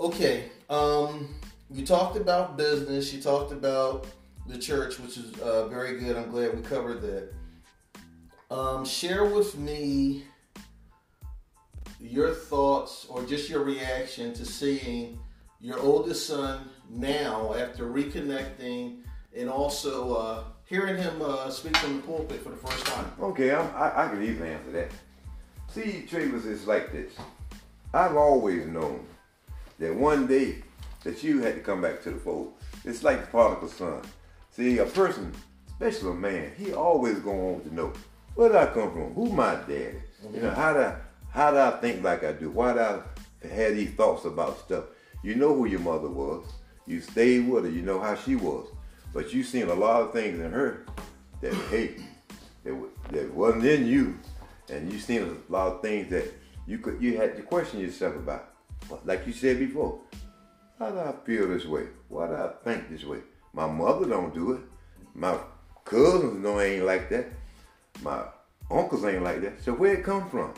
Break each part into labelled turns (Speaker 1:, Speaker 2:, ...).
Speaker 1: Okay. Um, you talked about business. You talked about the church, which is uh, very good. I'm glad we covered that. Um, share with me your thoughts or just your reaction to seeing your oldest son now after reconnecting and also uh, hearing him uh, speak from the pulpit for the first time.
Speaker 2: Okay, I'm, I, I can easily answer that. See, Travis, it's like this. I've always known that one day that you had to come back to the fold. It's like the prodigal son. See, a person, especially a man, he always going on to know where did I come from? Who my daddy? Mm-hmm. You know, how did I, how did I think like I do? Why do I have these thoughts about stuff? You know who your mother was. You stayed with her. You know how she was. But you seen a lot of things in her that hey, that, that wasn't in you, and you seen a lot of things that you could you had to question yourself about. Like you said before, how do I feel this way? Why do I think this way? My mother don't do it. My cousins know ain't like that. My uncles ain't like that. So where it come from?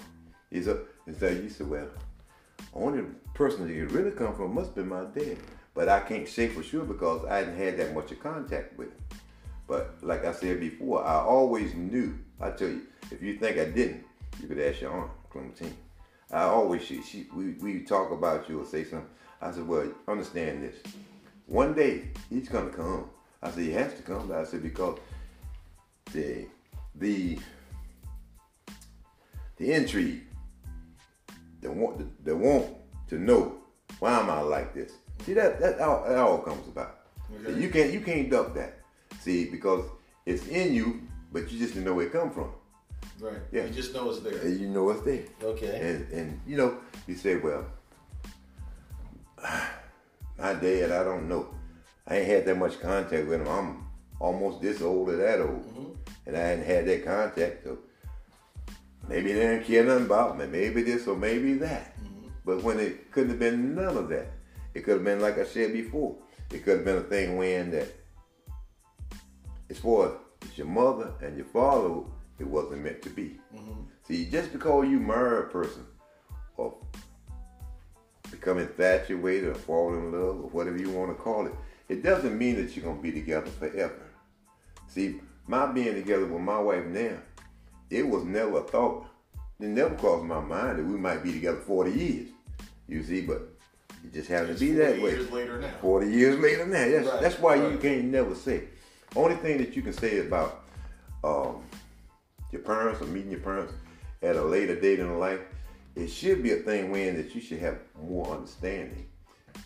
Speaker 2: Is a is that you said, well, only person that it really come from must be my dad. But I can't say for sure because I hadn't had that much of contact with him. But like I said before, I always knew. I tell you, if you think I didn't, you could ask your aunt, Clementine. I always she, she we, we talk about you or say something. I said, well, understand this. One day he's gonna come. I said he has to come. I said because the the the intrigue, the want the, the want to know why am I like this? See that that all, that all comes about. Okay. You can't you can't duck that. See because it's in you, but you just didn't know where it come from.
Speaker 1: Right. Yeah. You just know it's there.
Speaker 2: And you know it's there.
Speaker 1: Okay.
Speaker 2: And and you know you say, well, my dad, I don't know. I ain't had that much contact with him. I'm almost this old or that old, mm-hmm. and I hadn't had that contact. So maybe they didn't care nothing about me. Maybe this or maybe that. Mm-hmm. But when it couldn't have been none of that. It could have been like I said before. It could have been a thing when that it's for it's your mother and your father. It wasn't meant to be. Mm-hmm. See, just because you marry a person or become infatuated or fall in love or whatever you want to call it, it doesn't mean that you're gonna be together forever. See, my being together with my wife now, it was never a thought. It never crossed my mind that we might be together 40 years. You see, but it just happens to be that way.
Speaker 1: Years later now.
Speaker 2: Forty years later now. That's right. that's why right. you can't never say. Only thing that you can say about um, your parents or meeting your parents at a later date in life, it should be a thing when that you should have more understanding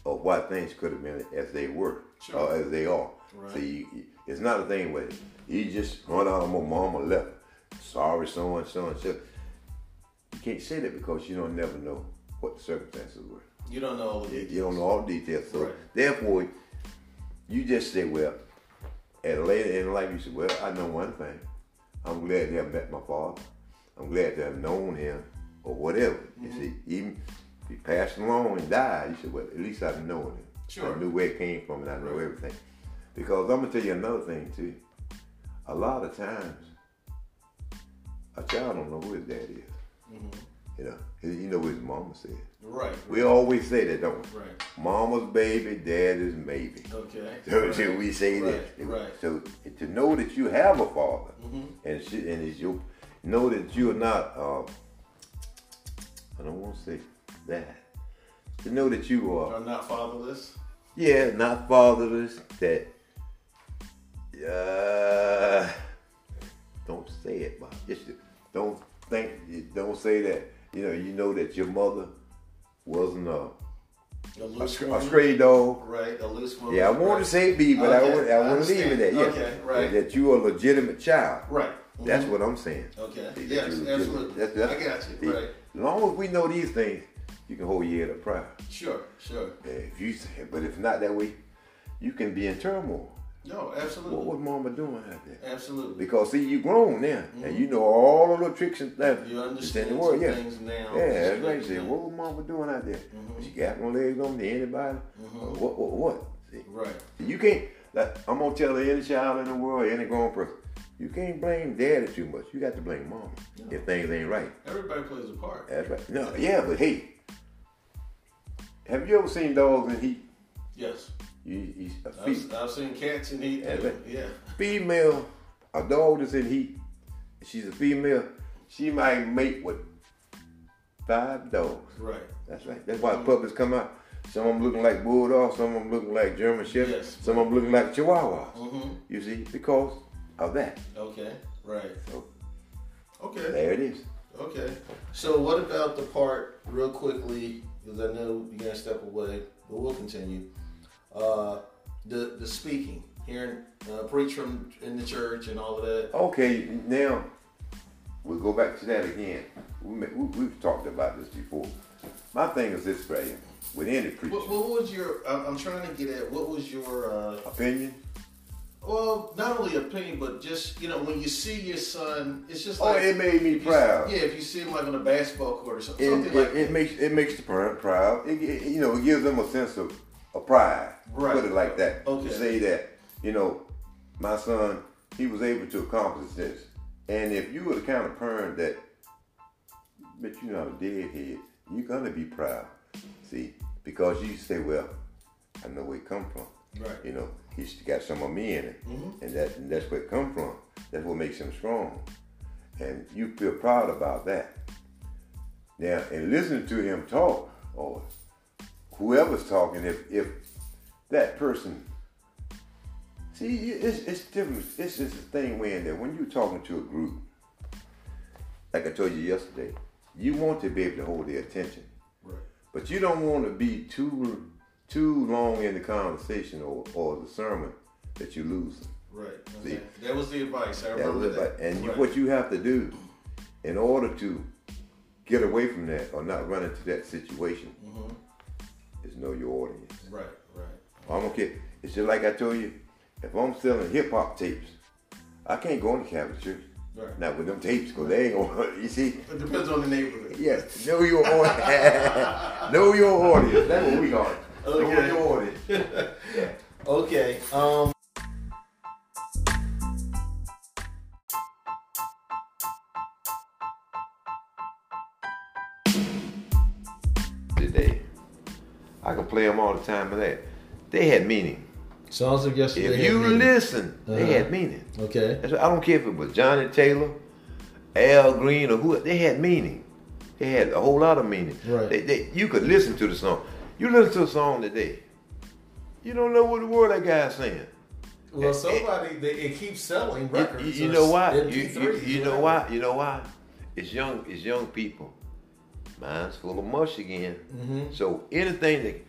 Speaker 2: of why things could have been as they were sure. or as they are. Right. So you, it's not a thing where you just run out of my mama left. Sorry, so and so and so. You can't say that because you don't never know what the circumstances were.
Speaker 1: You don't know all the details.
Speaker 2: You don't know all the details. So right. therefore, you just say, well, at a later in life, you say, well, I know one thing. I'm glad to have met my father. I'm glad to have known him or whatever. Mm-hmm. You see, even if he passed along and died, you said, well, at least I've known him. Sure. I knew where it came from and I know everything. Because I'm going to tell you another thing, too. A lot of times, a child don't know who his dad is. Mm-hmm. You know, you know what his mama said.
Speaker 1: Right.
Speaker 2: We always say that, don't
Speaker 1: we? Right.
Speaker 2: Mama's baby, daddy's maybe.
Speaker 1: Okay.
Speaker 2: So, right. we say
Speaker 1: right. that. Right.
Speaker 2: So to know that you have a father, mm-hmm. and she, and is you know that you are not. Uh, I don't want to say that. To know that you
Speaker 1: are. Are not fatherless.
Speaker 2: Yeah, not fatherless. That. Uh, don't say it, but just don't think. Don't say that you know, you know that your mother wasn't a a, loose a, a stray dog.
Speaker 1: Right, a loose
Speaker 2: woman. Yeah, I wanted right. to say B, but okay. I want I want to leave it there. Yeah,
Speaker 1: okay, right.
Speaker 2: That you are a legitimate child.
Speaker 1: Right.
Speaker 2: Mm-hmm. That's what I'm saying.
Speaker 1: Okay. Yes, absolutely. That's, that's, I got you. right.
Speaker 2: As long as we know these things, you can hold your head up proud.
Speaker 1: Sure, sure.
Speaker 2: If you, but if not that way, you can be in turmoil.
Speaker 1: No, absolutely.
Speaker 2: What was mama doing out there?
Speaker 1: Absolutely.
Speaker 2: Because see, you grown now, mm-hmm. and you know all of the tricks and stuff.
Speaker 1: You understand the world, yeah. things now.
Speaker 2: Yeah, that's right. See, what was mama doing out there? Mm-hmm. She got no legs on to anybody. Mm-hmm. Uh, what, what, what?
Speaker 1: See, right.
Speaker 2: You can't. Like, I'm gonna tell any child in the world, any grown person, you can't blame daddy too much. You got to blame mama no. if things ain't right.
Speaker 1: Everybody plays a part.
Speaker 2: That's right. No, yeah, but hey, have you ever seen dogs in heat?
Speaker 1: Yes.
Speaker 2: You, you, a
Speaker 1: I've, I've seen cats in heat.
Speaker 2: Yeah,
Speaker 1: Yeah.
Speaker 2: female, a dog that's in heat, she's a female, she might mate with five dogs.
Speaker 1: Right.
Speaker 2: That's right. That's why puppies come out. Some of them looking like bulldogs, some of them looking like German shepherds,
Speaker 1: Yes.
Speaker 2: some of them looking like chihuahuas.
Speaker 1: Mm-hmm.
Speaker 2: You see, because of that.
Speaker 1: Okay. Right.
Speaker 2: So
Speaker 1: Okay.
Speaker 2: there it is.
Speaker 1: Okay. So what about the part, real quickly, because I know you're gonna step away, but we'll continue. Uh, the the speaking, hearing uh, preach from in the church and all of that.
Speaker 2: Okay, now we'll go back to that again. We, we, we've talked about this before. My thing is this, Graham. With any preacher,
Speaker 1: What, what was your? I'm, I'm trying to get at. What was your? Uh,
Speaker 2: opinion.
Speaker 1: well, not only opinion, but just you know, when you see your son, it's just like, Oh,
Speaker 2: it made me proud.
Speaker 1: yeah, if you see him like on a basketball court or something,
Speaker 2: It,
Speaker 1: something
Speaker 2: it,
Speaker 1: like
Speaker 2: it makes it makes the parent proud. It, it- you know, it gives them a sense of, of pride.
Speaker 1: Right.
Speaker 2: Put it like that.
Speaker 1: Okay.
Speaker 2: To say that, you know, my son, he was able to accomplish this. And if you were the kind of parent that, but you're not a deadhead, you're gonna be proud. See, because you say, well, I know where it come from.
Speaker 1: Right.
Speaker 2: You know, he's got some of me in it,
Speaker 1: Mhm.
Speaker 2: and that and that's where it come from. That's what makes him strong, and you feel proud about that. Now, and listening to him talk, or whoever's talking, if if that person, see, it's it's different. It's just a thing when that when you're talking to a group, like I told you yesterday, you want to be able to hold their attention.
Speaker 1: Right.
Speaker 2: But you don't want to be too too long in the conversation or, or the sermon that you lose them.
Speaker 1: Right.
Speaker 2: See.
Speaker 1: Okay. That was the advice. I
Speaker 2: That was
Speaker 1: that.
Speaker 2: And you,
Speaker 1: Right.
Speaker 2: what you have to do in order to get away from that or not run into that situation
Speaker 1: Mhm.
Speaker 2: Is know your audience.
Speaker 1: Right. Right.
Speaker 2: I'm okay. It's just like I told you, if I'm selling hip hop tapes, I can't go in the Catholic church.
Speaker 1: Right.
Speaker 2: Not with them tapes, because they ain't gonna, you see,
Speaker 1: It depends on the neighborhood.
Speaker 2: Yes, know your audience. know your audience. That's what we got. Know your audience. yeah.
Speaker 1: Okay. Um.
Speaker 2: I can play them all the time. But that they had meaning.
Speaker 1: Songs of yesterday.
Speaker 2: If you
Speaker 1: meaning.
Speaker 2: listen, they
Speaker 1: Uh-huh.
Speaker 2: had meaning.
Speaker 1: Okay.
Speaker 2: That's I don't care if it was Johnnie Taylor, Al Green, or who. They had meaning. They had a whole lot of meaning.
Speaker 1: Right.
Speaker 2: They, they, you could listen to the song. You listen to a song today. You don't know what the word that guy's saying.
Speaker 1: Well, somebody they, it keeps selling records.
Speaker 2: you
Speaker 1: or
Speaker 2: know why? You,
Speaker 1: MP3s,
Speaker 2: you, you know why? You know why? It's young. It's young people. Mine's full of mush again.
Speaker 1: Mhm.
Speaker 2: So anything that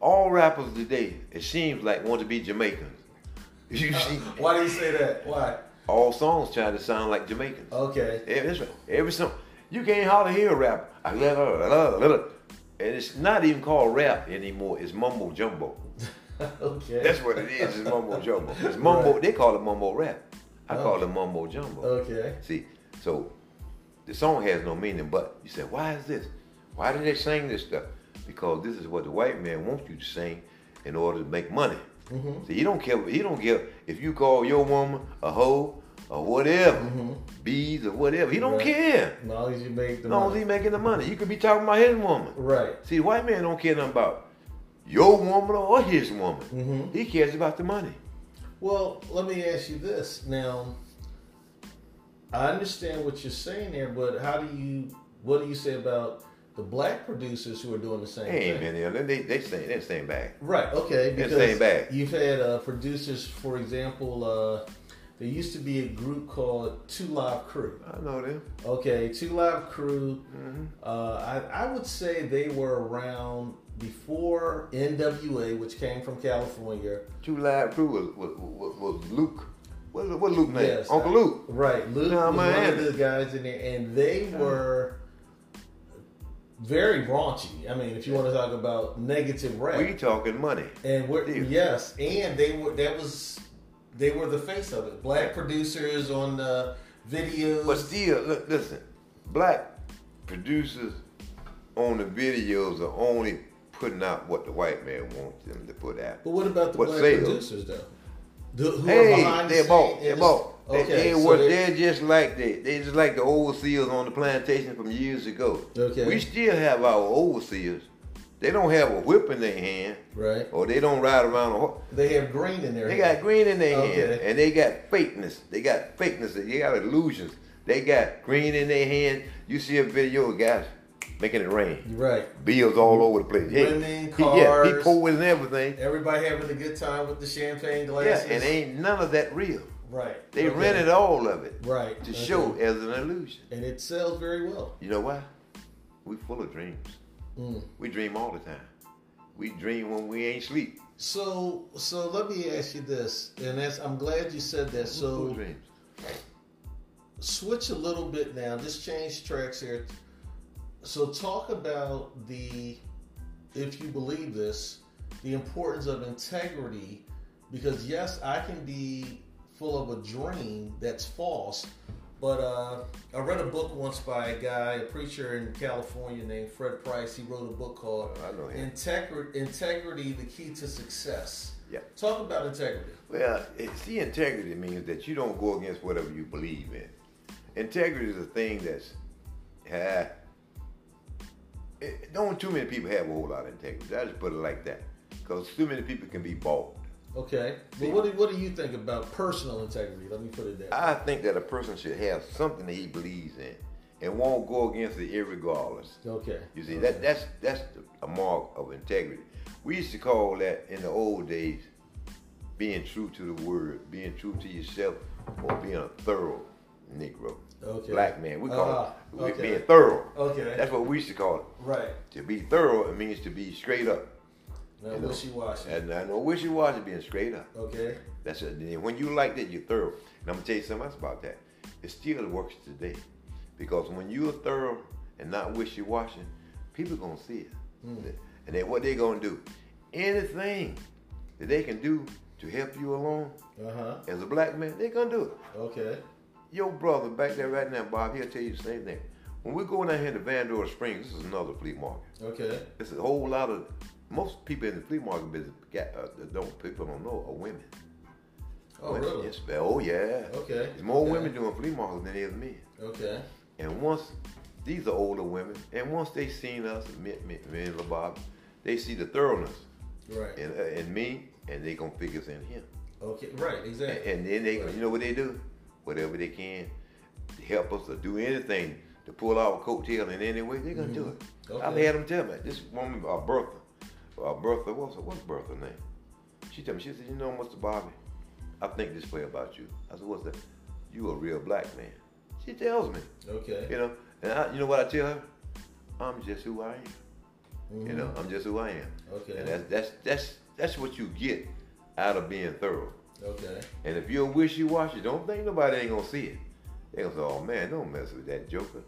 Speaker 2: all rappers today, it seems like want to be Jamaicans. You see,
Speaker 1: Why do you say that? Why?
Speaker 2: all songs try to sound like Jamaicans.
Speaker 1: Okay.
Speaker 2: Every, every song, you can't hardly hear a rap. And it's not even called rap anymore. It's mumbo jumbo.
Speaker 1: okay.
Speaker 2: That's what it is. It's mumbo jumbo. It's mumbo.
Speaker 1: Right.
Speaker 2: They call it mumbo rap. I
Speaker 1: Oh.
Speaker 2: call it mumbo jumbo.
Speaker 1: okay.
Speaker 2: See, so the song has no meaning, but you say, why is this? Why do they sing this stuff? Because this is what the white man wants you to sing in order to make money.
Speaker 1: Mhm.
Speaker 2: See, he don't care. He don't care if you call your woman a hoe or whatever, bees or whatever. He don't
Speaker 1: Right.
Speaker 2: care.
Speaker 1: As long as you make the
Speaker 2: As long as
Speaker 1: money.
Speaker 2: he making the money, you could be talking about his woman.
Speaker 1: Right.
Speaker 2: See, the white man don't care nothing about your woman or his woman.
Speaker 1: Mhm.
Speaker 2: He cares about the money.
Speaker 1: Well, let me ask you this. Now, I understand what you're saying there, but how do you? What do you say about the black producers who are doing the same
Speaker 2: They ain't
Speaker 1: thing?
Speaker 2: been there. They they stay they staying back.
Speaker 1: Right. Okay.
Speaker 2: They're
Speaker 1: Because
Speaker 2: staying back.
Speaker 1: you've had uh, producers, for example, uh, there used to be a group called Two Live Crew.
Speaker 2: I know them.
Speaker 1: Okay, Two Live Crew.
Speaker 2: Mm-hmm.
Speaker 1: Uh, I, I would say they were around before NWA, which came from California.
Speaker 2: Two Live Crew was was, was, was Luke. What what Luke name?
Speaker 1: Yes,
Speaker 2: Uncle
Speaker 1: I-
Speaker 2: Luke.
Speaker 1: Right, Luke
Speaker 2: No,
Speaker 1: was one of the guys in there, and they were very raunchy. I mean, if you want to talk about negative rap,
Speaker 2: We talking money.
Speaker 1: and we're, yes, and they were that was they were the face of it. Black producers on the videos.
Speaker 2: But still, look, listen, black producers on the videos are only putting out what the white man wants them to put out.
Speaker 1: But what about the
Speaker 2: What
Speaker 1: black
Speaker 2: sales?
Speaker 1: producers though? The, who
Speaker 2: Hey,
Speaker 1: behind
Speaker 2: they're both.
Speaker 1: in
Speaker 2: They're
Speaker 1: the-
Speaker 2: both. They,
Speaker 1: Okay,
Speaker 2: they,
Speaker 1: so
Speaker 2: were,
Speaker 1: they're-
Speaker 2: they're just like they, they just like the overseers on the plantation from years ago.
Speaker 1: Okay.
Speaker 2: We still have our overseers, They don't have a whip in their hand,
Speaker 1: Right.
Speaker 2: or they don't ride around a horse.
Speaker 1: They have green in there.
Speaker 2: They got green in their
Speaker 1: Okay.
Speaker 2: hand, and they got fakeness. They got fakeness. They got illusions. They got green in their hand. You see a video of guys making it rain.
Speaker 1: Right.
Speaker 2: Bills all over the place. Hey,
Speaker 1: Women,
Speaker 2: he, yeah, he
Speaker 1: cars.
Speaker 2: and everything.
Speaker 1: Everybody having a good time with the champagne glasses.
Speaker 2: Yeah, and ain't none of that real.
Speaker 1: right.
Speaker 2: They
Speaker 1: Okay.
Speaker 2: rented all of it
Speaker 1: Right.
Speaker 2: to
Speaker 1: Okay.
Speaker 2: show as an illusion.
Speaker 1: And it sells very well.
Speaker 2: You know why? We full of dreams.
Speaker 1: Mm.
Speaker 2: We dream all the time. We dream when we ain't sleep.
Speaker 1: So, so let me ask you this, and that's I'm glad you said that.
Speaker 2: We full of
Speaker 1: So,
Speaker 2: dreams.
Speaker 1: switch a little bit now. Just change tracks here. So, talk about the, if you believe this, the importance of integrity, because yes, I can be full of a dream that's false. But uh, I read a book once by a guy, a preacher in California named Fred Price. He wrote a book called
Speaker 2: know.
Speaker 1: Integri- Integrity: The Key to Success.
Speaker 2: Yeah.
Speaker 1: Talk about integrity.
Speaker 2: Well, see, integrity means that you don't go against whatever you believe in. Integrity is a thing that's, uh, it, don't too many people have a whole lot of integrity. I just put it like that, because too many people can be bought.
Speaker 1: Okay. But what do, what do you think about personal integrity? Let me put it there.
Speaker 2: I think that a person should have something that he believes in, and won't go against it irregardless.
Speaker 1: Okay.
Speaker 2: You see, that that's that's the, a mark of integrity. We used to call that in the old days being true to the word, being true to yourself, or being a thorough Negro.
Speaker 1: Okay.
Speaker 2: Black man. We call
Speaker 1: Ah,
Speaker 2: it
Speaker 1: okay.
Speaker 2: being thorough.
Speaker 1: Okay.
Speaker 2: That's what we used to call it.
Speaker 1: right.
Speaker 2: To be thorough, it means to be straight up. Know.
Speaker 1: wishy washy.
Speaker 2: And I know wishy washy being straight up.
Speaker 1: Okay.
Speaker 2: That's it. When you like that, you're thorough. And I'm gonna tell you something else about that. It still works today, because when you're thorough and not wishy-washy, people gonna see it, and then what they gonna do? Anything that they can do to help you along
Speaker 1: Uh huh.
Speaker 2: as a black man, they gonna do it.
Speaker 1: Okay.
Speaker 2: Your brother back there right now, Bob, he'll tell you the same thing. When we're going down here to Vandora Springs, this is another flea market.
Speaker 1: Okay.
Speaker 2: It's a whole lot of most people in the flea market business got, uh, that don't people don't know are women.
Speaker 1: Oh,
Speaker 2: Women,
Speaker 1: really?
Speaker 2: yes, oh yeah.
Speaker 1: Okay.
Speaker 2: There's more
Speaker 1: Okay.
Speaker 2: women doing flea markets than there is men.
Speaker 1: Okay.
Speaker 2: And once these are older women, and once they seen us, me, me, me and LaBob, they see the thoroughness
Speaker 1: Right.
Speaker 2: in, uh, in me, and they gonna figure it's in him.
Speaker 1: Okay. Right.
Speaker 2: And,
Speaker 1: Exactly.
Speaker 2: and then they,
Speaker 1: Right.
Speaker 2: you know what they do? Whatever they can to help us to do anything to pull our coattail in any way, they're gonna do it.
Speaker 1: Mm-hmm. Okay.
Speaker 2: I've had them tell me this woman, uh, Bertha, uh, Bertha, what's what's Bertha's name? She told me, she said, you know, Mr. Bobby, I think this way about you. I said, what's that? You a real black man. She tells me,
Speaker 1: okay.
Speaker 2: you know, and I, you know what I tell her? I'm just who I am.
Speaker 1: Mhm.
Speaker 2: You know, I'm just who I am.
Speaker 1: Okay.
Speaker 2: And that's that's that's that's what you get out of being thorough.
Speaker 1: Okay.
Speaker 2: And if you're a wishy-washy, don't think nobody ain't gonna see it. They gonna say, "Oh man, don't mess with that joker.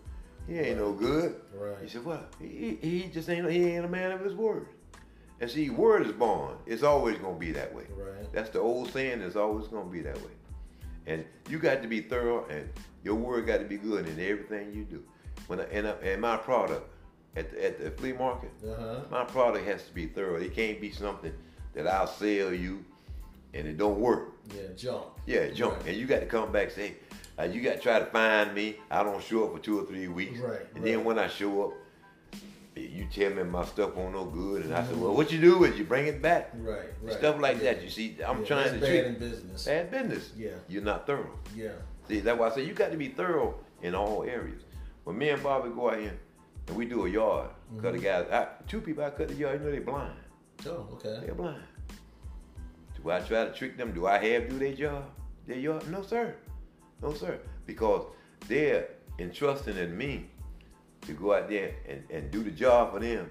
Speaker 2: He ain't no good."
Speaker 1: Right.
Speaker 2: He said, "What? He, he just ain't he ain't a man of his word." And see, word is born. It's always gonna be that way.
Speaker 1: Right.
Speaker 2: That's the old saying. It's always gonna be that way. And you got to be thorough, and your word got to be good in everything you do. When I, and, I, and my product at the, at the flea market,
Speaker 1: Uh huh.
Speaker 2: my product has to be thorough. It can't be something that I'll sell you and it don't work.
Speaker 1: Yeah. Junk.
Speaker 2: Yeah, junk.
Speaker 1: Right.
Speaker 2: And you got to come back and say, uh, you got to try to find me. I don't show up for two or three weeks.
Speaker 1: Right,
Speaker 2: And
Speaker 1: right.
Speaker 2: then when I show up, you tell me my stuff won't no good. And I said, well, what you do is you bring it back.
Speaker 1: Right. Right.
Speaker 2: Stuff like
Speaker 1: Yeah.
Speaker 2: that. You see, I'm
Speaker 1: Yeah,
Speaker 2: trying to
Speaker 1: bad
Speaker 2: treat
Speaker 1: in business.
Speaker 2: bad business.
Speaker 1: Yeah.
Speaker 2: You're not thorough.
Speaker 1: Yeah.
Speaker 2: See, that's why I say you got to be thorough in all areas. When me and Bobby go out here and we do a yard, cut
Speaker 1: Mm-hmm.
Speaker 2: the guys, I, two people I cut the yard, you know they blind.
Speaker 1: Oh. Okay.
Speaker 2: They're blind. Do I try to trick them? Do I have do their job? Their yard? No, sir. No, sir. Because they're entrusting in me to go out there and, and do the job for them.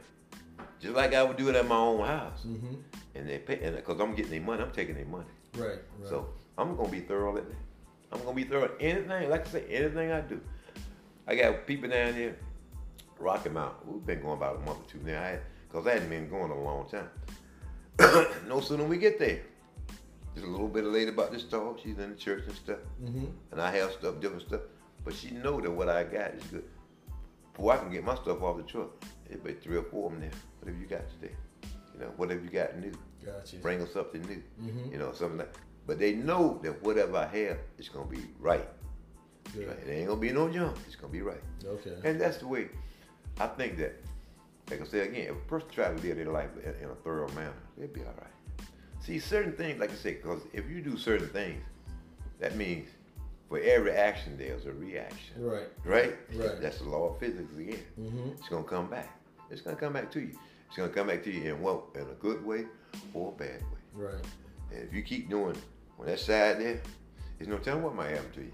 Speaker 2: Just like I would do it at my own house.
Speaker 1: Mm-hmm.
Speaker 2: And they pay, and because I'm getting their money, I'm taking their money.
Speaker 1: Right. Right.
Speaker 2: So I'm gonna be thorough at that. I'm gonna be thorough at anything, like I say, anything I do. I got people down there, Rocky Mountain. We've been going about a month or two now, I, cause I hadn't been going a long time. no sooner we get there, just a little bit of late about this talk. She's in the church and stuff,
Speaker 1: mm-hmm.
Speaker 2: and I have stuff, different stuff. But she know that what I got is good. Before I can get my stuff off the truck, it be three or four of them there. What have you got today? You know, what have you got new?
Speaker 1: Gotcha.
Speaker 2: Bring us something new.
Speaker 1: Mhm.
Speaker 2: You know, something like. But they know that whatever I have is gonna be right.
Speaker 1: Good.
Speaker 2: It ain't gonna be no junk. It's gonna be right.
Speaker 1: Okay.
Speaker 2: And that's the way I think that like I said again, if a person try to live their life in, in a thorough manner, they'll be all right. See, certain things, like I said, because if you do certain things, that means for every action there's a reaction.
Speaker 1: Right.
Speaker 2: Right?
Speaker 1: Right.
Speaker 2: That's the law of physics again.
Speaker 1: Mm-hmm.
Speaker 2: It's gonna come back. It's gonna come back to you. It's gonna come back to you in what in a good way or a bad way.
Speaker 1: Right.
Speaker 2: And if you keep doing on that side there, there's no telling what might happen to you.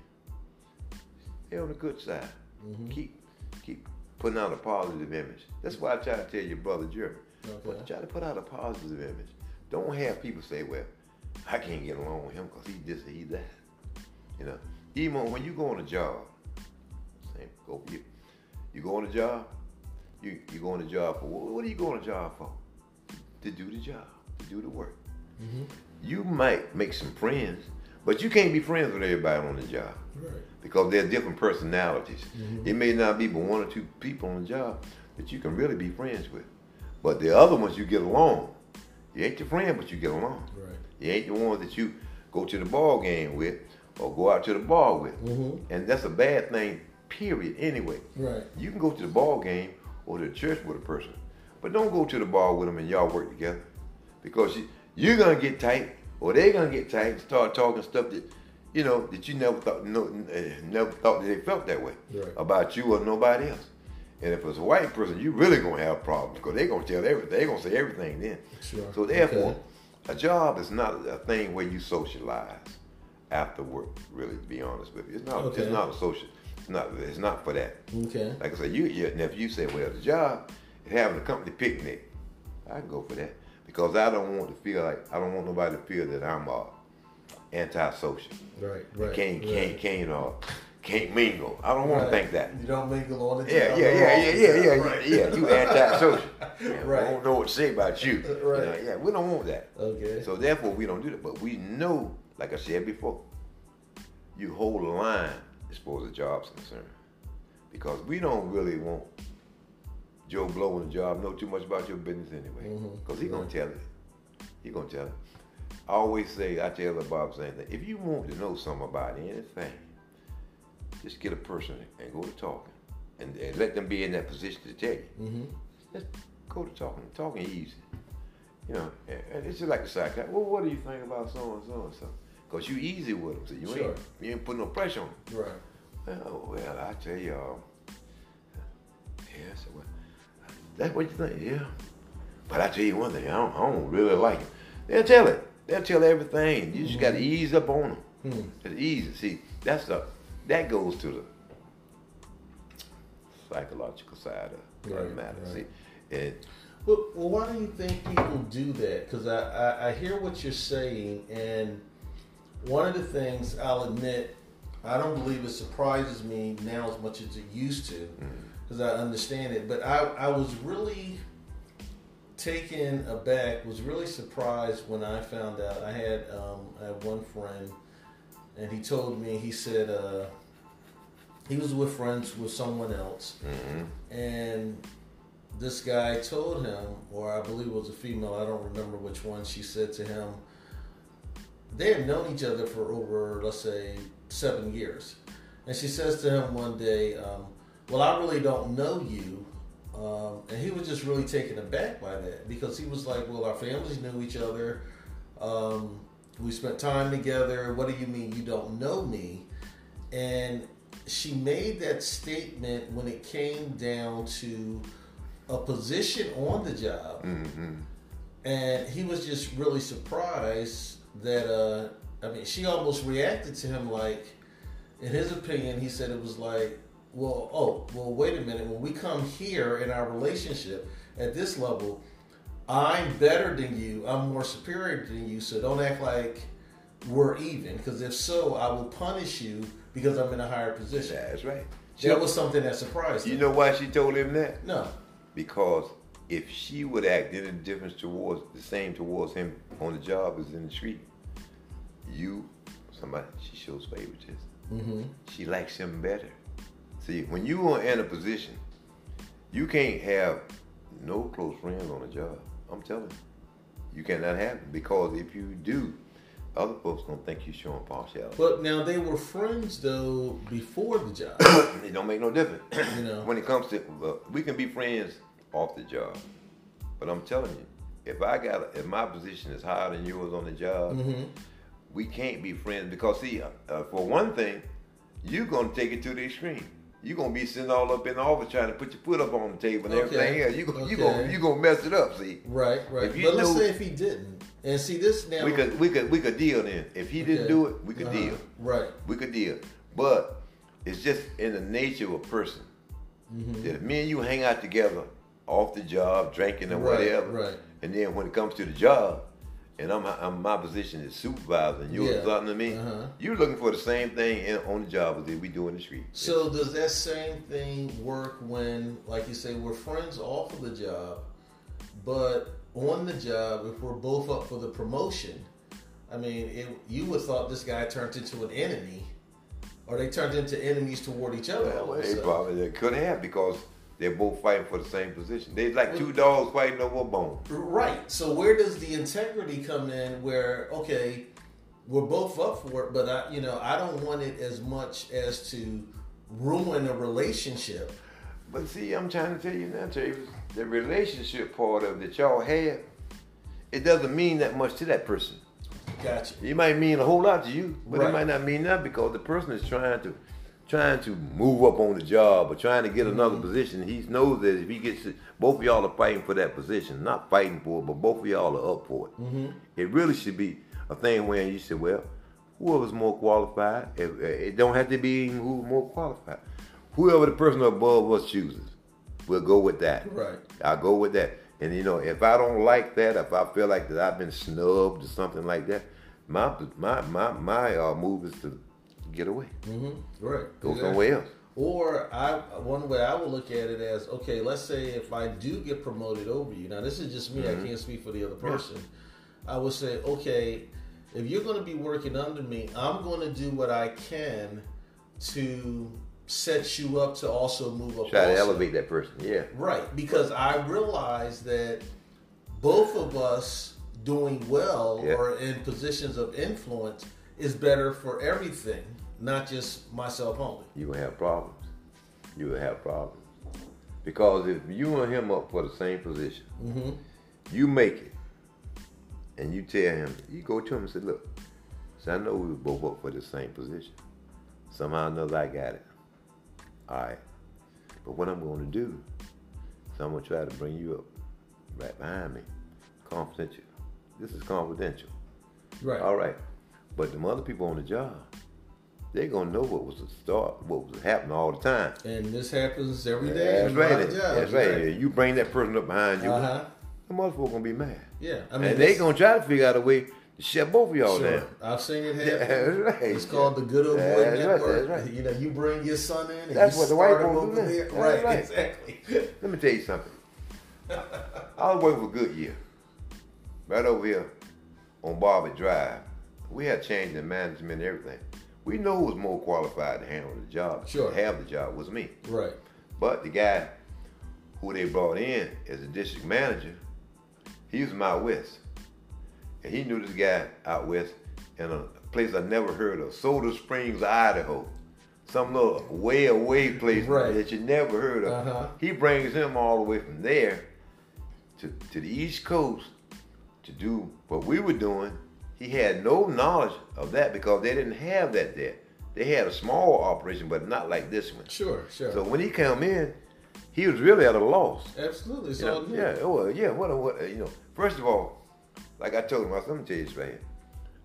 Speaker 2: Stay on the good side.
Speaker 1: Mm-hmm.
Speaker 2: Keep keep putting out a positive image. That's why I try to tell your brother Jeremy.
Speaker 1: Okay.
Speaker 2: Try to put out a positive image. Don't have people say, "Well, I can't get along with him because he this, he that." You know, even when you go on a job, same go for you. You go on a job. You you go on a job for what, what are you going on a job for? To do the job, to do the work.
Speaker 1: Mm-hmm.
Speaker 2: You might make some friends, but you can't be friends with everybody on the job
Speaker 1: Right.
Speaker 2: because they're different personalities.
Speaker 1: Mhm.
Speaker 2: It may not be but one or two people on the job that you can really be friends with. But the other ones you get along. You ain't your friend, but you get along.
Speaker 1: Right.
Speaker 2: You ain't the ones that you go to the ball game with or go out to the bar with.
Speaker 1: Mm-hmm.
Speaker 2: And that's a bad thing, period, anyway.
Speaker 1: Right.
Speaker 2: You can go to the ball game or to the church with a person, but don't go to the bar with them and y'all work together because you, you're gonna get tight or they're gonna get tight and start talking stuff that you know that you never thought no, eh, never thought that they felt that way
Speaker 1: Right.
Speaker 2: about you or nobody else. And if it's a white person, you really gonna have problems because they're gonna tell everything. They're gonna say everything then.
Speaker 1: Sure.
Speaker 2: So therefore,
Speaker 1: Okay.
Speaker 2: a job is not a thing where you socialize after work. Really, to be honest with you, it's not.
Speaker 1: Okay.
Speaker 2: It's not a social. It's not. It's not for that.
Speaker 1: Okay.
Speaker 2: Like I said, you, you and if you say, well, the job is having a company picnic, I can go for that because I don't want to feel like I don't want nobody to feel that I'm uh, antisocial.
Speaker 1: Right. Right.
Speaker 2: Can't
Speaker 1: right.
Speaker 2: can't can't uh, can't mingle. I don't want
Speaker 1: Right.
Speaker 2: to think that.
Speaker 1: You don't mingle on the
Speaker 2: Yeah,
Speaker 1: job
Speaker 2: yeah,
Speaker 1: or
Speaker 2: yeah, yeah, yeah, yeah,
Speaker 1: Right.
Speaker 2: yeah, yeah. You antisocial. Yeah,
Speaker 1: Right.
Speaker 2: I don't know what to say about you. You
Speaker 1: Right.
Speaker 2: know, yeah, we don't want that.
Speaker 1: Okay.
Speaker 2: So therefore, we don't do that. But we know, like I said before, you hold the line as far as the job's concerned, because we don't really want Joe Blow in the job know too much about your business anyway,
Speaker 1: Mhm.
Speaker 2: because he gonna tell it. He gonna tell it. I always say, I tell the Bob saying that if you want to know something about anything, just get a person and go to talking, and, and let them be in that position to tell you.
Speaker 1: mm-hmm.
Speaker 2: Just go to talking. Talking easy. You know, and, it's just like the psychiatrist. Well, what do you think about so and so and so? Because you easy with them, so you
Speaker 1: Sure.
Speaker 2: ain't you ain't putting no pressure on them.
Speaker 1: Right.
Speaker 2: Well, well, I tell um, yeah, so well, that's what you think, yeah. But I tell you one thing, I don't, I don't really like it. They'll tell it. They'll tell everything. You just got to ease up on them.
Speaker 1: Mm-hmm.
Speaker 2: It's easy. See, that's the that goes to the psychological side of the
Speaker 1: Right,
Speaker 2: matter.
Speaker 1: right.
Speaker 2: See, and
Speaker 1: Well, well, why do you think people do that? Because I, I, I hear what you're saying, and one of the things I'll admit, I don't believe it surprises me now as much as it used to, because I understand it. But I, I was really taken aback, was really surprised when I found out. I had um, I had one friend, and he told me he said uh, he was with friends with someone else,
Speaker 2: mhm.
Speaker 1: and this guy told him, or I believe it was a female, I don't remember which one, she said to him, they had known each other for over, let's say, seven years. And she says to him one day, um, Well, I really don't know you. Um, and he was just really taken aback by that because he was like, Well, our families knew each other. Um, we spent time together. What do you mean you don't know me? And she made that statement when it came down to a position on the job,
Speaker 2: Mhm.
Speaker 1: and he was just really surprised that. Uh, I mean, she almost reacted to him like, in his opinion, he said it was like, well, oh, well, wait a minute. When we come here in our relationship at this level, I'm better than you. I'm more superior than you. So don't act like we're even. Because if so, I will punish you because I'm in a higher position.
Speaker 2: That's right. She,
Speaker 1: That was something that surprised
Speaker 2: you
Speaker 1: him.
Speaker 2: know why she told him that?
Speaker 1: No.
Speaker 2: Because if she would act any difference towards the same towards him on the job as in the street, you somebody she shows favoritism.
Speaker 1: Mm-hmm.
Speaker 2: She likes him better. See, when you are in a position, you can't have no close friends on a job. I'm telling you, you cannot have it because if you do, other folks gonna think you're showing partiality.
Speaker 1: But now they were friends though before the job.
Speaker 2: it don't make no difference.
Speaker 1: You know.
Speaker 2: when it comes to, uh, we can be friends off the job. But I'm telling you, if I got, if my position is higher than yours on the job,
Speaker 1: Mm-hmm.
Speaker 2: we can't be friends because see, uh, uh, for one thing, you're gonna take it to the extreme. You're gonna be sitting all up in the office trying to put your foot up on the table and
Speaker 1: Okay.
Speaker 2: everything else. You go, you
Speaker 1: Okay.
Speaker 2: gonna you gonna mess it up. See,
Speaker 1: Right, right.
Speaker 2: If you
Speaker 1: but let's
Speaker 2: knew-
Speaker 1: say if he didn't, and see this now.
Speaker 2: we could we could we could deal then. If he didn't do it, we could
Speaker 1: Uh-huh.
Speaker 2: deal.
Speaker 1: Right.
Speaker 2: We could deal. But it's just in the nature of a person
Speaker 1: Mm-hmm.
Speaker 2: that if me and you hang out together off the job, drinking or
Speaker 1: Right,
Speaker 2: whatever,
Speaker 1: right.
Speaker 2: and then when it comes to the job, and I'm, I'm my position is supervisor, and you're
Speaker 1: Yeah,
Speaker 2: something to me.
Speaker 1: uh-huh.
Speaker 2: You're looking for the same thing in, on the job as we do in the street.
Speaker 1: So does that same thing work when, like you say, we're friends off of the job, but on the job, if we're both up for the promotion, I mean, it, you would thought this guy turned into an enemy, or they turned into enemies toward each other.
Speaker 2: Well, they
Speaker 1: sudden.
Speaker 2: probably they could have because they're both fighting for the same position. They're like two dogs fighting over a bone.
Speaker 1: Right. So where does the integrity come in? Where okay, we're both up for it, but I, you know, I don't want it as much as to ruin a relationship.
Speaker 2: But see, I'm trying to tell you now, Travis, the relationship part of it that y'all have, it doesn't mean that much to that person.
Speaker 1: Gotcha.
Speaker 2: It might mean a whole lot to you, but
Speaker 1: Right.
Speaker 2: it might not mean that because the person is trying to trying to move up on the job or trying to get another
Speaker 1: Mm-hmm.
Speaker 2: position. He knows that if he gets it, both of y'all are fighting for that position, not fighting for it, but both of y'all are up for it.
Speaker 1: Mm-hmm.
Speaker 2: It really should be a thing where you say, well, whoever's more qualified, if, uh, it don't have to be who's more qualified. Whoever the person above us chooses, we'll go with that.
Speaker 1: Right.
Speaker 2: I'll go with that. And you know, if I don't like that, if I feel like that I've been snubbed or something like that, my my my my uh, move is to get away,
Speaker 1: Mm-hmm. Right.
Speaker 2: go
Speaker 1: Exactly.
Speaker 2: somewhere else.
Speaker 1: Or I one way I would look at it as okay, let's say if I do get promoted over you. Now this is just me,
Speaker 2: Mm-hmm.
Speaker 1: I can't speak for the other person. I would say, okay, if you're gonna be working under me, I'm gonna do what I can to set you up to also move up.
Speaker 2: Try to elevate that person. Yeah.
Speaker 1: Right, because I realize that both of us doing well
Speaker 2: Yeah.
Speaker 1: or in positions of influence is better for everything, not just myself only.
Speaker 2: You will have problems. You will have problems because if you and him up for the same position,
Speaker 1: Mm-hmm.
Speaker 2: you make it, and you tell him, you go to him and say, look, so I know we were both up for the same position. Somehow or another, I got it. All right. But what I'm going to do is I'm going to try to bring you up right behind me. Confidential. This is confidential.
Speaker 1: Right.
Speaker 2: All right. But the other people on the job, they're going to know what was the start, what was happening all the time.
Speaker 1: And this happens every day.
Speaker 2: That's right. That's right. You bring that person up behind you,
Speaker 1: Uh-huh.
Speaker 2: the motherfucker gonna be mad.
Speaker 1: Yeah. I mean,
Speaker 2: and they gonna try to figure out a way to shut both of y'all
Speaker 1: Sure.
Speaker 2: down.
Speaker 1: I've seen it happen.
Speaker 2: that's right.
Speaker 1: It's called the good old boy
Speaker 2: That's right,
Speaker 1: network.
Speaker 2: that's right.
Speaker 1: You know, you bring your son in and
Speaker 2: That's what the white
Speaker 1: start over
Speaker 2: do.
Speaker 1: there. Right,
Speaker 2: right.
Speaker 1: exactly.
Speaker 2: Let me tell you something. I was working for Goodyear, right over here on Barber Drive. We had changed in management and everything. We know who was more qualified to handle the job,
Speaker 1: Sure.
Speaker 2: to have the job was me.
Speaker 1: right.
Speaker 2: But the guy who they brought in as a district manager, he was from out west. And he knew this guy out west in a place I never heard of, Soda Springs, Idaho. Some little way away place
Speaker 1: Right.
Speaker 2: that you never heard of.
Speaker 1: Uh-huh.
Speaker 2: He brings him all the way from there to, to the East Coast to do what we were doing. He had no knowledge of that because they didn't have that there. They had a small operation, but not like this one.
Speaker 1: Sure, sure.
Speaker 2: So when he came in, he was really at a loss.
Speaker 1: Absolutely.
Speaker 2: You
Speaker 1: So
Speaker 2: know, yeah, well, yeah. What, what, you know? First of all, like I told him, I said, "Let me tell you this right.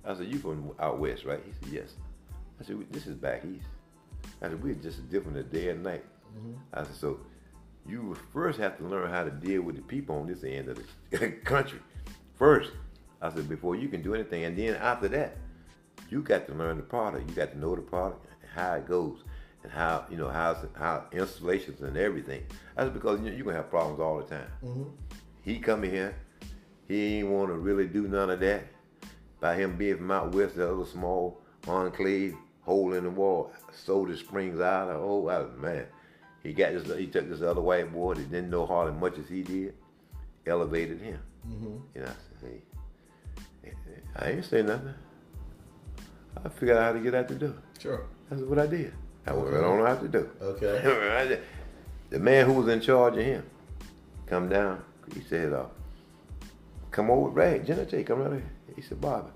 Speaker 2: I said, "You from out west, right?" He said, "Yes." I said, "This is back east." I said, "We're just different a day and night." I said, "So you first have to learn how to deal with the people on this end of the country first. I said, "Before you can do anything, and then after that, you got to learn the product. You got to know the product and how it goes." And how you know how how installations and everything. That's because you know, you're gonna have problems all the time.
Speaker 1: Mm-hmm.
Speaker 2: He come in here, he ain't want to really do none of that. By him being from out west, the other small enclave, hole in the wall, Soda Springs Idaho. Oh, I- man, he got this. He took this other white boy that didn't know hardly much as he did, elevated him.
Speaker 1: Mm-hmm.
Speaker 2: You know, I said, hey, I ain't say nothing. I figured out how to get out the door.
Speaker 1: Sure.
Speaker 2: That's what I did. I went right on out the door.
Speaker 1: Okay.
Speaker 2: the man who was in charge of him come down. He said, uh, come over, Rag, Jenna come right here. He said, Bobby.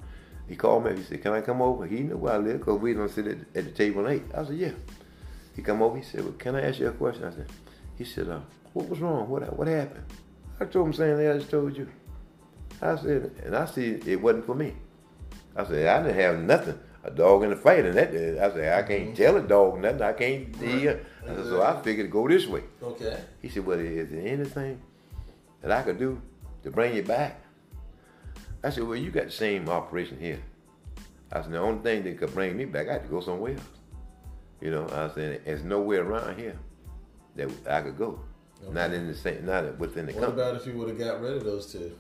Speaker 2: He called me. He said, can I come over? He knew where I live because we don't sit at, at the table and ate. I said, yeah. He come over. He said, well, can I ask you a question? I said, he said, uh, what was wrong? What what happened? I told him saying that I just told you. I said, and I see it wasn't for me. I said, I didn't have nothing. A dog in the fight, and that I said, I can't mm-hmm. tell a dog nothing. I can't. Right. Yeah. I said, so I figured to go this way.
Speaker 1: Okay.
Speaker 2: He said, well, is there anything that I could do to bring you back? I said, well, you got the same operation here. I said, the only thing that could bring me back, I had to go somewhere else. You know, I said, there's nowhere around here that I could go. Okay. Not in the same, not within the
Speaker 1: what
Speaker 2: company.
Speaker 1: What about if you would have got rid of those two?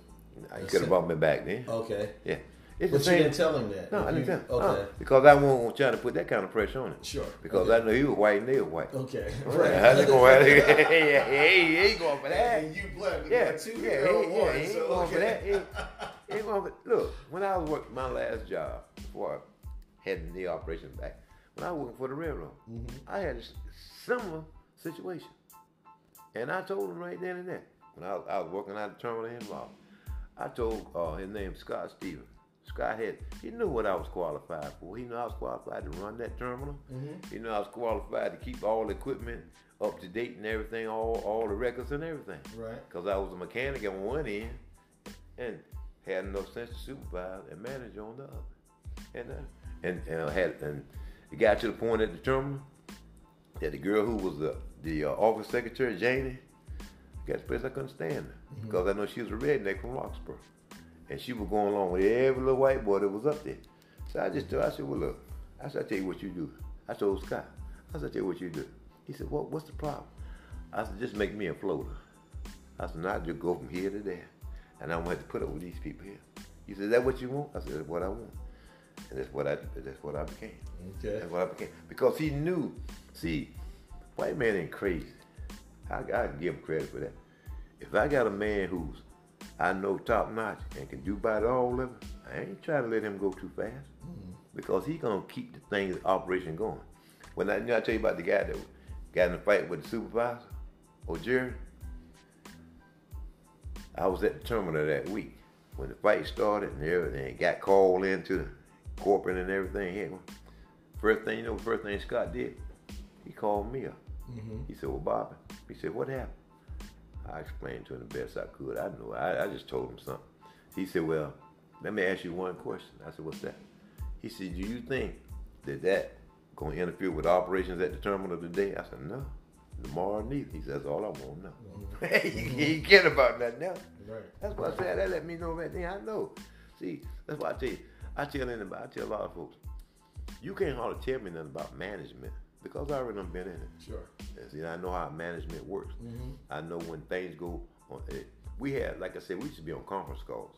Speaker 2: I could have brought me back then.
Speaker 1: Okay.
Speaker 2: Yeah.
Speaker 1: It's but you didn't tell him that.
Speaker 2: No, I didn't tell him.
Speaker 1: Okay.
Speaker 2: because I won't try to put that kind of pressure on him.
Speaker 1: Sure.
Speaker 2: Because okay. I know he was white and they were white.
Speaker 1: Okay.
Speaker 2: Right. How's it going? he, ain't going for that.
Speaker 1: And you black.
Speaker 2: Yeah.
Speaker 1: Two
Speaker 2: yeah. He, yeah, he ain't so, going okay. for that. He, he ain't going for, look, when I was working my last job before I had the knee operation back, when I was working for the railroad, mm-hmm. I had a similar situation. And I told him right then and there, when I, I was working out the terminal and involved, I told uh, his name Scott Stevens. Scott had, he knew what I was qualified for. He knew I was qualified to run that terminal. Mm-hmm. He knew I was qualified to keep all the equipment up to date and everything, all all the records and everything.
Speaker 1: Right.
Speaker 2: Because I was a mechanic on one end and had enough sense to supervise and manage on the other. And uh, and and had and it got to the point at the terminal that the girl who was the the uh, office secretary, Janie, got place I couldn't stand her mm-hmm. because I know she was a redneck from Roxboro and she was going along with every little white boy that was up there. So I just told, her, I said, well, look, I said, I tell you what you do. I told Scott, I said, I tell you what you do. He said, what, what's the problem? I said, just make me a floater. I said, now I just go from here to there. And I don't have to put up with these people here. He said, is that what you want? I said, that's what I want. And that's what I that's what I became.
Speaker 1: Okay.
Speaker 2: That's what I became. Because he knew, see, white man ain't crazy. I, I give him credit for that. If I got a man who's I know top notch and can do about all of it, I ain't trying to let him go too fast mm-hmm. because he gonna keep the thing the operation going. When I, you know, I tell you about the guy that got in a fight with the supervisor, or Jerry, I was at the terminal that week when the fight started and everything. Got called into the corporate and everything. First thing you know, first thing Scott did, he called me up. Mm-hmm. He said, "Well, Bobby," he said, "What happened?" I explained to him the best I could. I knew. I, I just told him something. He said, "Well, let me ask you one question." I said, "What's that?" He said, "Do you think that that going to interfere with operations at the terminal today?" I said, "No." Tomorrow neither. He says, "That's all I want to know." Mm-hmm. Hey, he ain't care about nothing else.
Speaker 1: Right.
Speaker 2: That's what I said. That let me know right there. I know. See, that's why I tell you. I tell anybody. I tell a lot of folks. You can't hardly tell me nothing about management because I already done been in it.
Speaker 1: Sure.
Speaker 2: And see, I know how management works. Mm-hmm. I know when things go on. It, we had, like I said, we used to be on conference calls.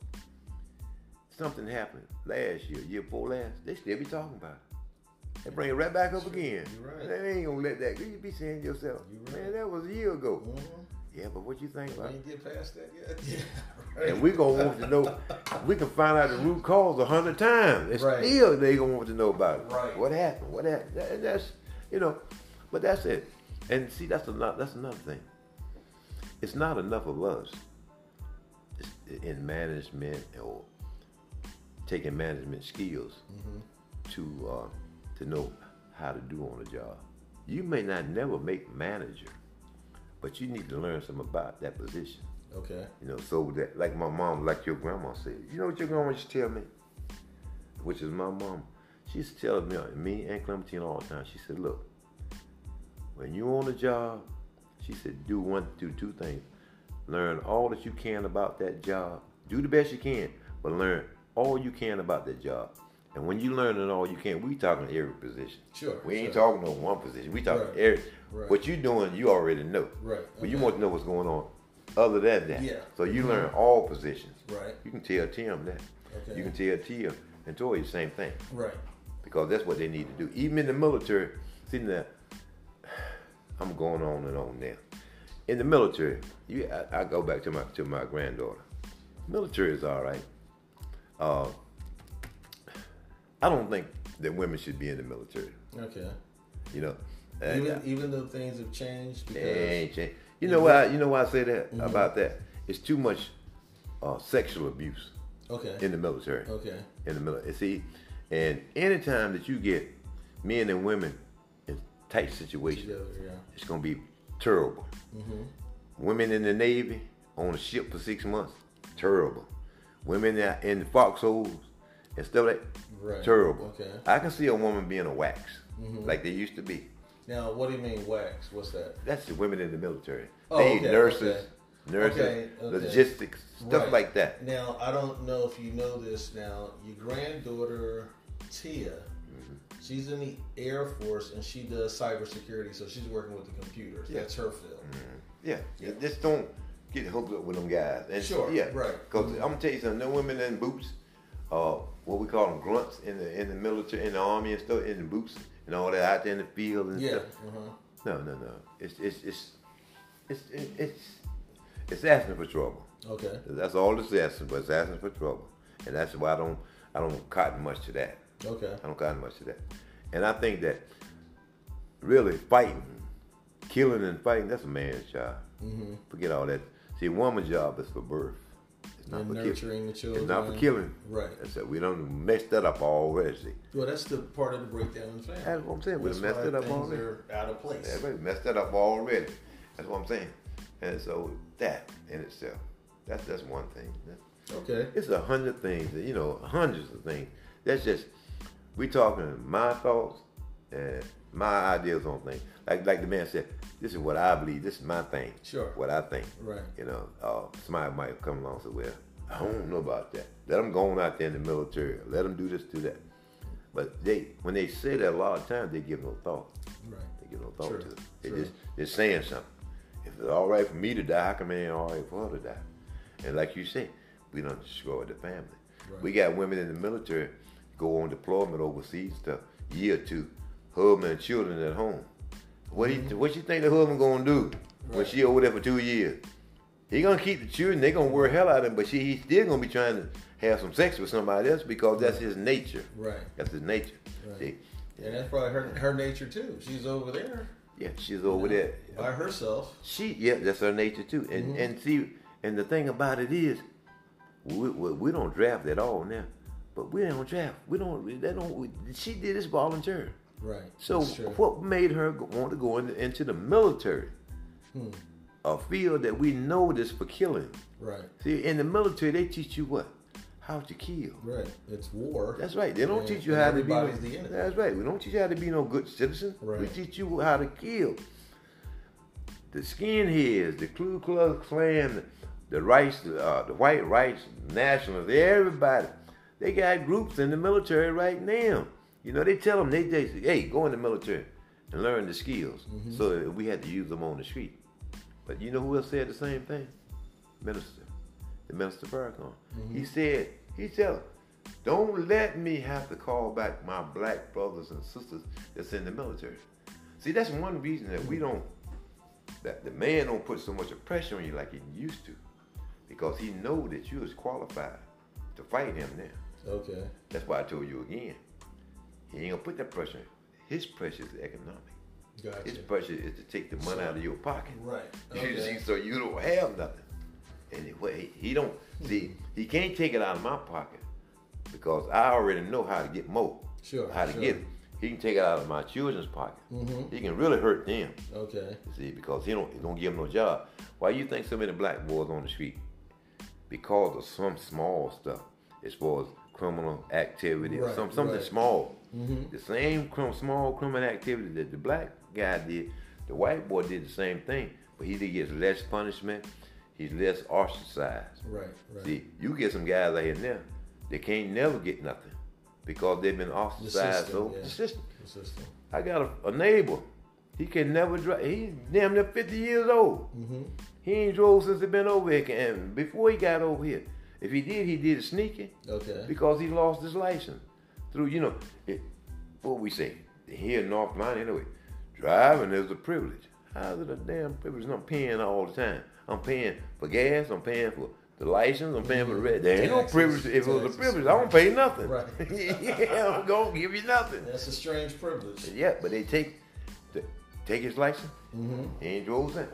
Speaker 2: Something happened last year, year before last. They still be talking about it. They bring it right back up
Speaker 1: sure.
Speaker 2: again.
Speaker 1: Right.
Speaker 2: They ain't gonna let that. You be saying to yourself, right. man, that was a year ago. Mm-hmm. Yeah, but what you think about?
Speaker 1: We ain't get past that yet. Yeah,
Speaker 2: right. And we gonna want to know. We can find out the root cause a hundred times. And
Speaker 1: right.
Speaker 2: still, they gonna want to know about it.
Speaker 1: Right.
Speaker 2: What happened? What happened? That, that's you know, but that's it. And see, that's another that's another thing. It's not enough of us in management or taking management skills mm-hmm. to uh, to know how to do on a job. You may not never make manager, but you need to learn some about that position.
Speaker 1: Okay.
Speaker 2: You know, so that like my mom, like your grandma said, you know what your grandma used to tell me, which is my mom. She used to tell me, me and Clementine all the time. She said, look, when you on a job, she said, do one, do two things. Learn all that you can about that job. Do the best you can, but learn all you can about that job. And when you learn it all you can, we talking every position.
Speaker 1: Sure.
Speaker 2: We ain't
Speaker 1: sure.
Speaker 2: talking on one position. We talking
Speaker 1: right.
Speaker 2: every.
Speaker 1: Right.
Speaker 2: What you doing, you already know.
Speaker 1: Right.
Speaker 2: But you want to know what's going on other than that.
Speaker 1: Yeah.
Speaker 2: So you mm-hmm. learn all positions.
Speaker 1: Right.
Speaker 2: You can tell Tim that.
Speaker 1: Okay.
Speaker 2: You can tell Tia and Toy the same thing.
Speaker 1: Right.
Speaker 2: Because that's what they need to do. Even in the military, see that I'm going on and on now. In the military, you, I, I, go back to my to my granddaughter. Military is all right. Uh, I don't think that women should be in the military.
Speaker 1: Okay.
Speaker 2: You know,
Speaker 1: even even though things have changed. Because,
Speaker 2: ain't changed. You know why? You know why I say that
Speaker 1: Mm-hmm.
Speaker 2: about that? It's too much uh, sexual abuse
Speaker 1: okay,
Speaker 2: in the military.
Speaker 1: okay,
Speaker 2: In the military, see, and anytime that you get men and women in tight situations,
Speaker 1: together, yeah,
Speaker 2: it's gonna be terrible.
Speaker 1: Mm-hmm.
Speaker 2: Women in the Navy on a ship for six months, terrible. Women that- in the foxholes and stuff like
Speaker 1: right,
Speaker 2: terrible.
Speaker 1: Okay.
Speaker 2: I can see a woman being a wax
Speaker 1: Mhm.
Speaker 2: like they used to be.
Speaker 1: Now, what do you mean wax? What's that?
Speaker 2: That's the women in the military.
Speaker 1: Oh,
Speaker 2: they
Speaker 1: okay,
Speaker 2: nurses,
Speaker 1: okay.
Speaker 2: nurses,
Speaker 1: Okay, okay.
Speaker 2: logistics, stuff
Speaker 1: Right.
Speaker 2: like that.
Speaker 1: Now, I don't know if you know this. Now, your granddaughter Tia,
Speaker 2: Mm-hmm.
Speaker 1: she's in the Air Force and she does cybersecurity, so she's working with the computers.
Speaker 2: Yeah.
Speaker 1: That's her field.
Speaker 2: Yeah, just don't get hooked up with them guys. And
Speaker 1: Sure,
Speaker 2: yeah,
Speaker 1: right.
Speaker 2: Because I'm gonna tell you something. No women in boots, uh, what we call them grunts in the in the military, in the army and stuff, in the boots and all that out there in the field and
Speaker 1: Yeah.
Speaker 2: stuff.
Speaker 1: Uh-huh.
Speaker 2: No, no, no. It's it's it's it's it's it's asking for trouble.
Speaker 1: Okay.
Speaker 2: That's all it's asking for. It's asking for trouble, and that's why I don't I don't cotton much to that.
Speaker 1: Okay.
Speaker 2: I don't got much to that. And I think that really fighting, killing and fighting, that's a man's job.
Speaker 1: Mm-hmm.
Speaker 2: Forget all that. See, a woman's job is for birth. It's not
Speaker 1: And
Speaker 2: for
Speaker 1: nurturing
Speaker 2: killing.
Speaker 1: the children.
Speaker 2: It's not for killing.
Speaker 1: Right.
Speaker 2: That's it. We don't mess that up already.
Speaker 1: Well, that's the part of the breakdown in the family.
Speaker 2: that's what I'm saying. We
Speaker 1: That's
Speaker 2: messed it up already.
Speaker 1: are out of place.
Speaker 2: We messed that up already. That's what I'm saying. And so that in itself, that's that's one thing.
Speaker 1: Okay.
Speaker 2: It's a hundred things, you know, hundreds of things. That's just we talking my thoughts and my ideas on things. Like like the man said, this is what I believe. This is my thing.
Speaker 1: Sure.
Speaker 2: What I think.
Speaker 1: Right.
Speaker 2: You know, uh, somebody might come along and say, well, I don't know about that. Let them go on out there in the military. Let them do this, do that. But they, when they say that a lot of times, they give no thought.
Speaker 1: Right.
Speaker 2: They give no thought to it. They just they're saying something. If it's all right for me to die, how come it ain't all right for her to die? And like you say, we don't destroy the family.
Speaker 1: Right.
Speaker 2: We got women in the military go on deployment overseas stuff, year two, husband and children at home. What do you what you think the husband gonna do when
Speaker 1: Mm-hmm.
Speaker 2: She over there for two years? He gonna keep the children. They gonna work hell out of him, but she he's still gonna be trying to have some sex with somebody else because that's his nature.
Speaker 1: Right.
Speaker 2: That's his nature.
Speaker 1: Right.
Speaker 2: See,
Speaker 1: And that's probably her her nature too. She's over there
Speaker 2: yeah, she's over there.
Speaker 1: by herself.
Speaker 2: She, yeah, that's her nature too. And
Speaker 1: Mm-hmm.
Speaker 2: and see, and the thing about it is, we, we, we don't draft at all now. But we don't draft. We don't. They don't. We, she did this volunteer.
Speaker 1: Right.
Speaker 2: So what made her want to go in, into the military?
Speaker 1: Hmm.
Speaker 2: A field that we know this for killing.
Speaker 1: Right.
Speaker 2: See, in the military, they teach you what? How to kill.
Speaker 1: Right. It's war.
Speaker 2: That's right. They don't
Speaker 1: And-
Speaker 2: teach you how to be. No,
Speaker 1: everybody's the enemy.
Speaker 2: that's right. We don't teach you how to be no good citizen.
Speaker 1: Right.
Speaker 2: We teach you how to kill. The skinheads, the Ku Klux Klan, the rights, uh, the white rights nationalists, everybody, they got groups in the military right now. You know, they tell them they, they say, hey, go in the military and learn the skills.
Speaker 1: Mm-hmm.
Speaker 2: So we had to use them on the street. But you know who else said the same thing? Minister, the minister Farrakhan.
Speaker 1: Mm-hmm.
Speaker 2: He said, he said, don't let me have to call back my black brothers and sisters that's in the military. See, that's one reason that we don't, that the man don't put so much pressure on you like he used to, because he know that you is qualified to fight him now.
Speaker 1: Okay.
Speaker 2: That's why I told you again. He ain't gonna put that pressure. His pressure is economic.
Speaker 1: Gotcha.
Speaker 2: His pressure is to take the money out of your pocket.
Speaker 1: Right.
Speaker 2: You see, so you don't have nothing. And he- don't see. He can't take it out of my pocket because I already know how to get more.
Speaker 1: Sure,
Speaker 2: How to
Speaker 1: sure.
Speaker 2: get it. He can take it out of my children's pocket.
Speaker 1: Mm-hmm.
Speaker 2: He can really hurt them.
Speaker 1: Okay.
Speaker 2: You see, because he don't he don't give them no job. Why you think so many black boys on the street? Because of some small stuff, as far as criminal activity or some something
Speaker 1: right.
Speaker 2: small.
Speaker 1: Mhm.
Speaker 2: The same crim, small criminal activity that the black guy did, the white boy did the same thing, but he gets less punishment. He's less ostracized.
Speaker 1: Right. Right.
Speaker 2: See, you get some guys out here now, they can't never get nothing because they've been ostracized.
Speaker 1: system,
Speaker 2: so
Speaker 1: yeah.
Speaker 2: the system.
Speaker 1: The system.
Speaker 2: I got a, a neighbor. He can never drive. He's damn near 50 years old.
Speaker 1: Mm-hmm.
Speaker 2: He ain't drove since he been over here. And before he got over here, if he did, he did it sneaking
Speaker 1: Okay.
Speaker 2: because he lost his license. Through, you know, it, what we say, here in North Carolina anyway, driving is a privilege. How's it a damn privilege? I'm paying all the time. I'm paying for gas, I'm paying for the license, I'm paying for the red. There ain't no privilege. If it was a privilege, I don't pay nothing.
Speaker 1: Right.
Speaker 2: yeah, I'm gonna give you nothing.
Speaker 1: That's a strange privilege.
Speaker 2: Yeah, but they take the take his license. Mm-hmm. He ain't drove since.